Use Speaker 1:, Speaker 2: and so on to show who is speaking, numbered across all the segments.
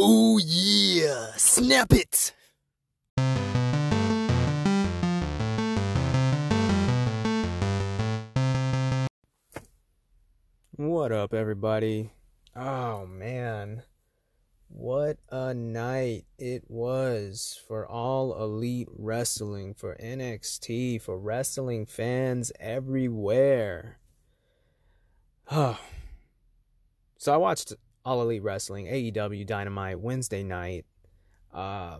Speaker 1: Oh yeah, snap it! What up, everybody? Oh man, what a night it was for all elite wrestling, for NXT, for wrestling fans everywhere. Oh. So I watched All Elite Wrestling, AEW Dynamite Wednesday night. Uh,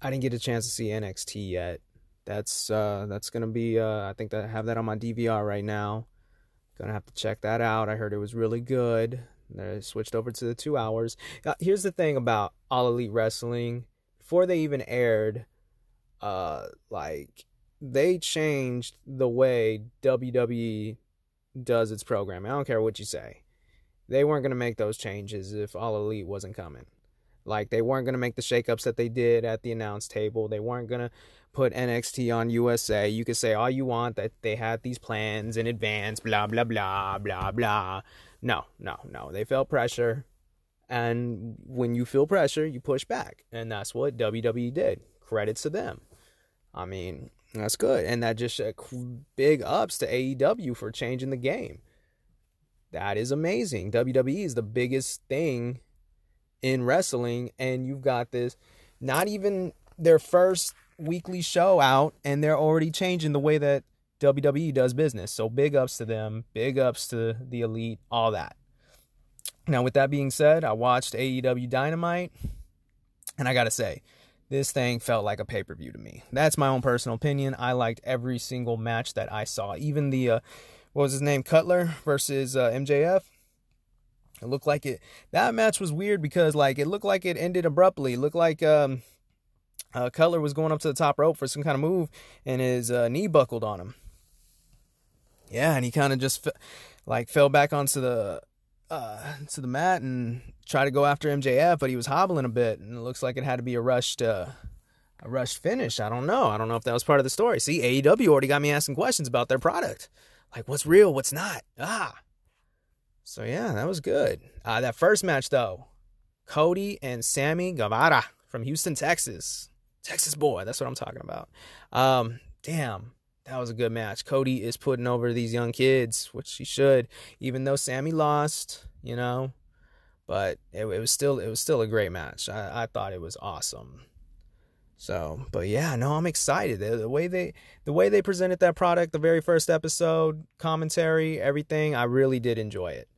Speaker 1: I didn't get a chance to see NXT yet. That's uh, that's gonna be uh, I think that I have that on my DVR right now. Gonna have to check that out. I heard it was really good. They switched over to the two hours. Uh, here's the thing about All Elite Wrestling. Before they even aired, uh, like they changed the way WWE does its programming. I don't care what you say. They weren't gonna make those changes if All Elite wasn't coming. Like they weren't gonna make the shakeups that they did at the announce table. They weren't gonna put NXT on USA. You could say all you want that they had these plans in advance, blah blah blah blah blah. No, no, no. They felt pressure, and when you feel pressure, you push back, and that's what WWE did. Credits to them. I mean, that's good, and that just big ups to AEW for changing the game. That is amazing. WWE is the biggest thing in wrestling, and you've got this. Not even their first weekly show out, and they're already changing the way that WWE does business. So big ups to them, big ups to the elite, all that. Now, with that being said, I watched AEW Dynamite, and I gotta say, this thing felt like a pay per view to me. That's my own personal opinion. I liked every single match that I saw, even the uh, what was his name, Cutler versus uh, MJF. It looked like it. That match was weird because like it looked like it ended abruptly. It looked like um, uh, Cutler was going up to the top rope for some kind of move, and his uh, knee buckled on him. Yeah, and he kind of just like fell back onto the uh, to the mat and tried to go after MJF, but he was hobbling a bit, and it looks like it had to be a rushed uh, a rushed finish. I don't know. I don't know if that was part of the story. See, AEW already got me asking questions about their product, like what's real, what's not. Ah, so yeah, that was good. Uh, that first match though, Cody and Sammy Guevara from Houston, Texas. Texas boy, that's what I'm talking about. Um, damn, that was a good match. Cody is putting over these young kids, which he should, even though Sammy lost, you know. But it, it was still it was still a great match. I, I thought it was awesome. So, but yeah, no, I'm excited. The, the, way they the way they presented that product, the very first episode, commentary, everything, I really did enjoy it.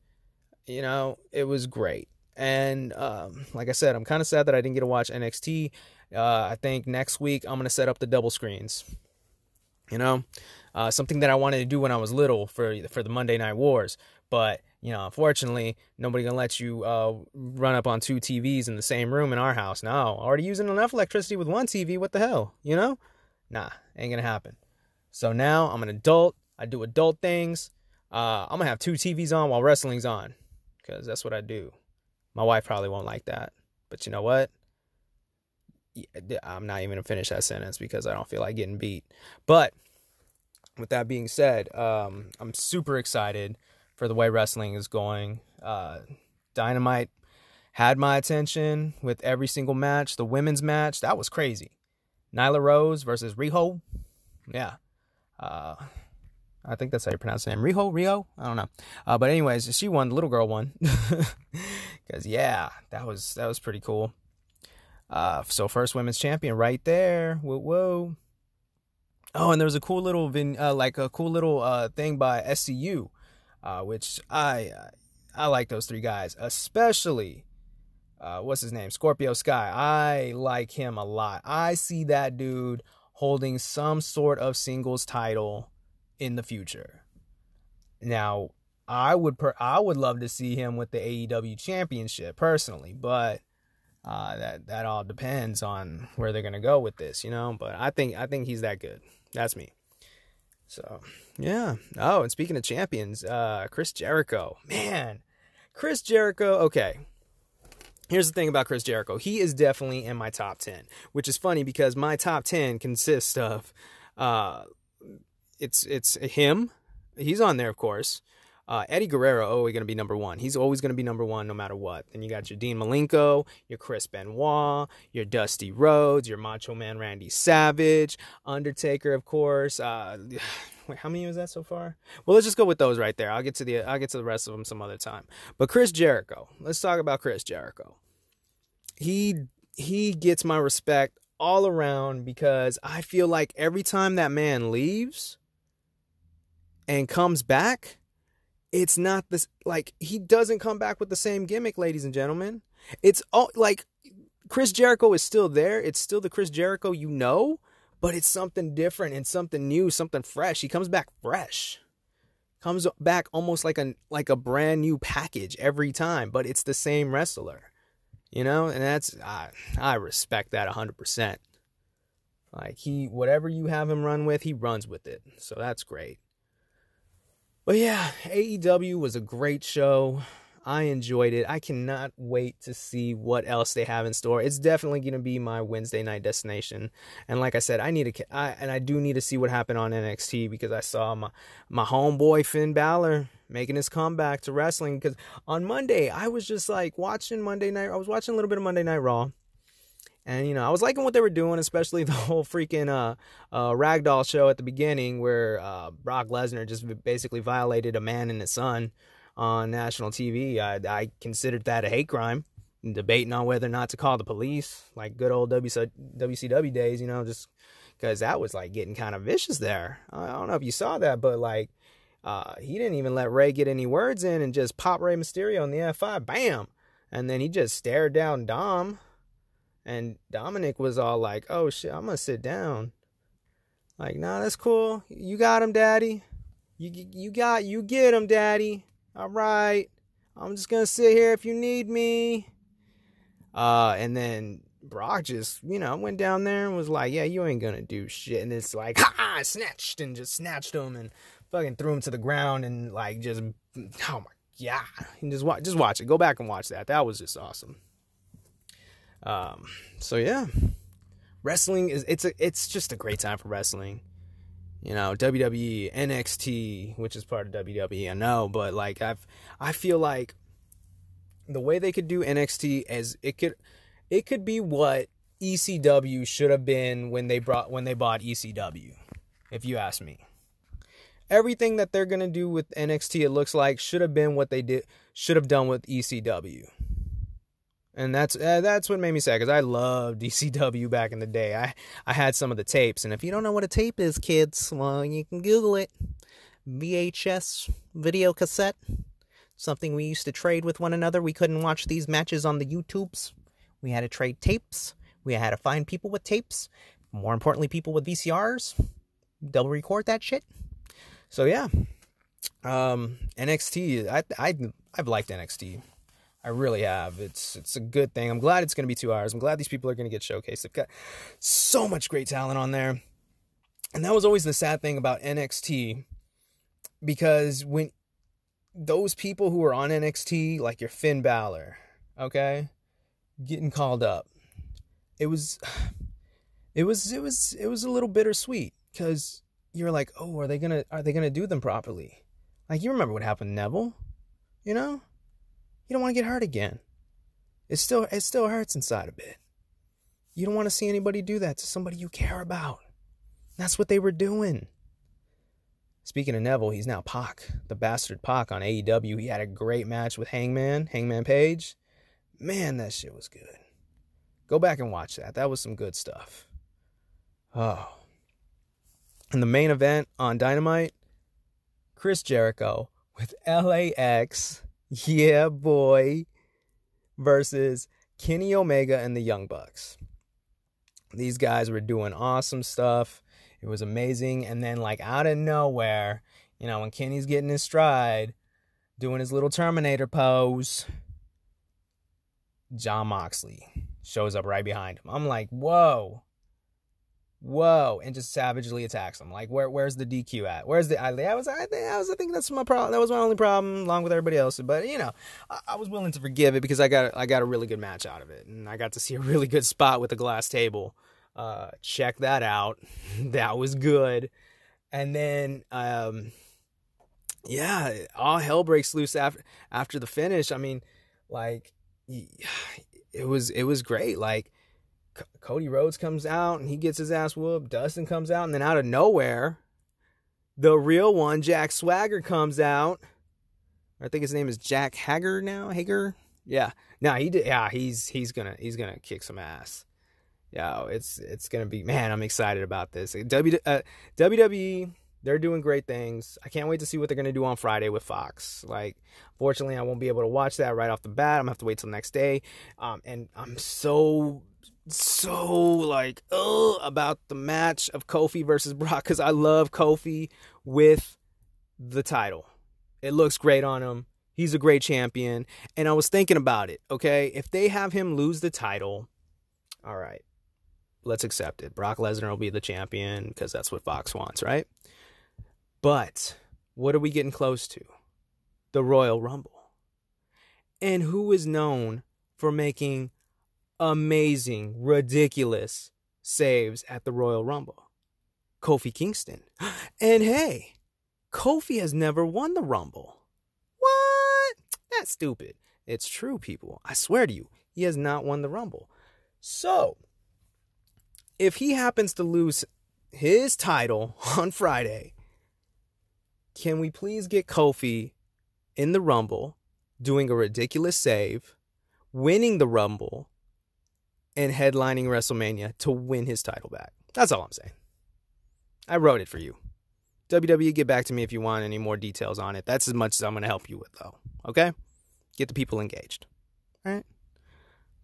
Speaker 1: You know, it was great. And um, like I said, I'm kind of sad that I didn't get to watch NXT. Uh, I think next week I'm gonna set up the double screens. You know, uh, something that I wanted to do when I was little for for the Monday Night Wars, but you know, unfortunately, nobody gonna let you uh, run up on two TVs in the same room in our house. No, already using enough electricity with one TV. What the hell, you know? Nah, ain't gonna happen. So now I'm an adult. I do adult things. Uh, I'm gonna have two TVs on while wrestling's on, cause that's what I do. My wife probably won't like that, but you know what? I'm not even gonna finish that sentence because I don't feel like getting beat. But with that being said, um, I'm super excited for the way wrestling is going. Uh, Dynamite had my attention with every single match. The women's match that was crazy. Nyla Rose versus Riho. Yeah. Uh, I think that's how you pronounce the name. Riho, Rio. I don't know. Uh, but anyways, she won. The little girl won. Because yeah, that was that was pretty cool. Uh, so first women's champion right there. Whoa, whoa. Oh, and there was a cool little vin, uh, like a cool little uh, thing by SCU, uh, which I I like those three guys, especially uh, what's his name, Scorpio Sky. I like him a lot. I see that dude holding some sort of singles title in the future. Now, I would per- I would love to see him with the AEW championship personally, but uh, that that all depends on where they're gonna go with this, you know. But I think I think he's that good. That's me. So yeah. Oh, and speaking of champions, uh, Chris Jericho, man, Chris Jericho. Okay, here's the thing about Chris Jericho. He is definitely in my top ten, which is funny because my top ten consists of, uh, it's it's him. He's on there, of course. Uh, Eddie Guerrero always going to be number one. He's always going to be number one no matter what. Then you got your Dean Malenko, your Chris Benoit, your Dusty Rhodes, your Macho Man Randy Savage, Undertaker, of course. Uh, wait, how many was that so far? Well, let's just go with those right there. I'll get to the I'll get to the rest of them some other time. But Chris Jericho. Let's talk about Chris Jericho. He he gets my respect all around because I feel like every time that man leaves and comes back it's not this like he doesn't come back with the same gimmick, ladies and gentlemen. It's all like Chris Jericho is still there. It's still the Chris Jericho you know, but it's something different and something new, something fresh. He comes back fresh. Comes back almost like a like a brand new package every time, but it's the same wrestler. You know, and that's I, I respect that 100%. Like he whatever you have him run with, he runs with it. So that's great. But yeah, AEW was a great show. I enjoyed it. I cannot wait to see what else they have in store. It's definitely going to be my Wednesday night destination. And like I said, I need to, I, and I do need to see what happened on NXT because I saw my my homeboy Finn Balor making his comeback to wrestling. Because on Monday, I was just like watching Monday night. I was watching a little bit of Monday Night Raw. And you know, I was liking what they were doing, especially the whole freaking uh, uh, ragdoll show at the beginning, where uh, Brock Lesnar just basically violated a man and his son on national TV. I, I considered that a hate crime. Debating on whether or not to call the police, like good old WCW days, you know, just because that was like getting kind of vicious there. I don't know if you saw that, but like uh, he didn't even let Ray get any words in and just pop Rey Mysterio on the F5, bam, and then he just stared down Dom and Dominic was all like, "Oh shit, I'm gonna sit down." Like, nah, that's cool. You got him, daddy. You you got you get him, daddy. All right. I'm just gonna sit here if you need me. Uh, and then Brock just, you know, went down there and was like, "Yeah, you ain't gonna do shit." And it's like, ha, snatched and just snatched him and fucking threw him to the ground and like just, oh my god, and just watch, just watch it. Go back and watch that. That was just awesome. Um, so yeah, wrestling is it's a it's just a great time for wrestling. You know, WWE, NXT, which is part of WWE, I know, but like I've I feel like the way they could do NXT as it could it could be what ECW should have been when they brought when they bought ECW, if you ask me. Everything that they're gonna do with NXT, it looks like, should have been what they did should have done with ECW and that's uh, that's what made me sad because I loved ECW back in the day. I I had some of the tapes, and if you don't know what a tape is, kids, well, you can Google it. VHS video cassette, something we used to trade with one another. We couldn't watch these matches on the YouTubes. We had to trade tapes. We had to find people with tapes. More importantly, people with VCRs. Double record that shit. So yeah, um, NXT. I I I've liked NXT I really have. It's it's a good thing. I'm glad it's going to be two hours. I'm glad these people are going to get showcased. They've got so much great talent on there, and that was always the sad thing about NXT, because when those people who are on NXT, like your Finn Balor, okay, getting called up, it was, it was, it was, it was a little bittersweet because you're like, oh, are they gonna, are they gonna do them properly? Like you remember what happened, Neville, you know you don't want to get hurt again. It still it still hurts inside a bit. You don't want to see anybody do that to somebody you care about. That's what they were doing. Speaking of Neville, he's now Pac, the bastard Pac on AEW. He had a great match with Hangman, Hangman Page. Man, that shit was good. Go back and watch that. That was some good stuff. Oh. And the main event on Dynamite, Chris Jericho with LAX yeah, boy, versus Kenny Omega and the Young Bucks. These guys were doing awesome stuff. It was amazing. And then, like, out of nowhere, you know, when Kenny's getting his stride, doing his little Terminator pose, Jon Moxley shows up right behind him. I'm like, whoa, whoa, and just savagely attacks him. Like, where where's the DQ at? Where's the? I, I was I, I was I think that's my problem. That was my only problem, along with everybody else. But you know, I, I, was willing to forgive it because I got I got a really good match out of it, and I got to see a really good spot with the glass table. Uh, check that out. that was good. And then um, yeah, all hell breaks loose after after the finish. I mean, like it was it was great. Like Cody Rhodes comes out and he gets his ass whooped. Dustin comes out and then out of nowhere, the real one, Jack Swagger, comes out. I think his name is Jack Hager now. Hager, yeah. No, he did. Yeah, he's he's gonna he's gonna kick some ass. Yeah, it's it's gonna be man. I'm excited about this. W uh, WWE they're doing great things. I can't wait to see what they're to do on Friday with Fox. Like, fortunately, I won't be able to watch that right off the bat. I'm to have to wait till next day. Um, and I'm so, so like, oh, about the match of Kofi versus Brock because I love Kofi with the title. It looks great on him. He's a great champion. And I was thinking about it, okay? If they have him lose the title, all right, let's accept it. Brock Lesnar will be the champion because that's what Fox wants, right? But what are we getting close to? The Royal Rumble. And who is known for making amazing, ridiculous saves at the Royal Rumble? Kofi Kingston. And hey, Kofi has never won the Rumble. What? That's stupid. It's true, people. I swear to you, he has not won the Rumble. So, if he happens to lose his title on Friday can we please get Kofi in the Rumble doing a ridiculous save, winning the Rumble, and headlining WrestleMania to win his title back? That's all I'm saying. I wrote it for you. WWE, get back to me if you want any more details on it. That's as much as I'm going to help you with, though. Okay? Get the people engaged. All right?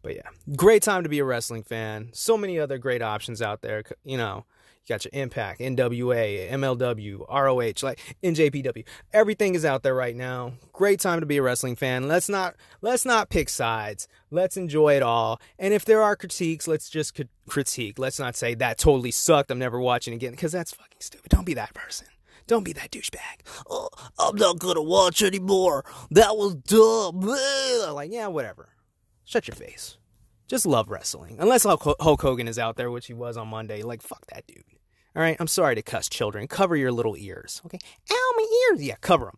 Speaker 1: But yeah, great time to be a wrestling fan. So many other great options out there. You know, you got your Impact, NWA, MLW, ROH, like NJPW. Everything is out there right now. Great time to be a wrestling fan. Let's not let's not pick sides. Let's enjoy it all. And if there are critiques, let's just critique. Let's not say that totally sucked. I'm never watching again because that's fucking stupid. Don't be that person. Don't be that douchebag. Oh, I'm not gonna watch anymore. That was dumb. Like, yeah, whatever. Shut your face. Just love wrestling. Unless Hulk Hogan is out there, which he was on Monday. Like, fuck that dude. All right, I'm sorry to cuss children. Cover your little ears. Okay? Ow, my ears. Yeah, cover them.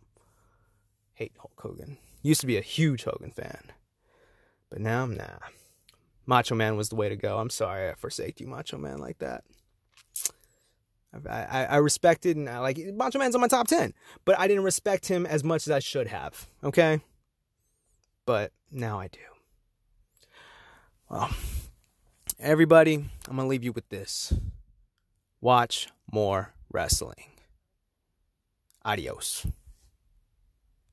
Speaker 1: Hate Hulk Hogan. Used to be a huge Hogan fan. But now I'm nah. Macho Man was the way to go. I'm sorry I forsake you, Macho Man, like that. I, I, I respected and I like Macho Man's on my top 10, but I didn't respect him as much as I should have. Okay? But now I do. Well, everybody, I'm going to leave you with this watch more wrestling. Adios.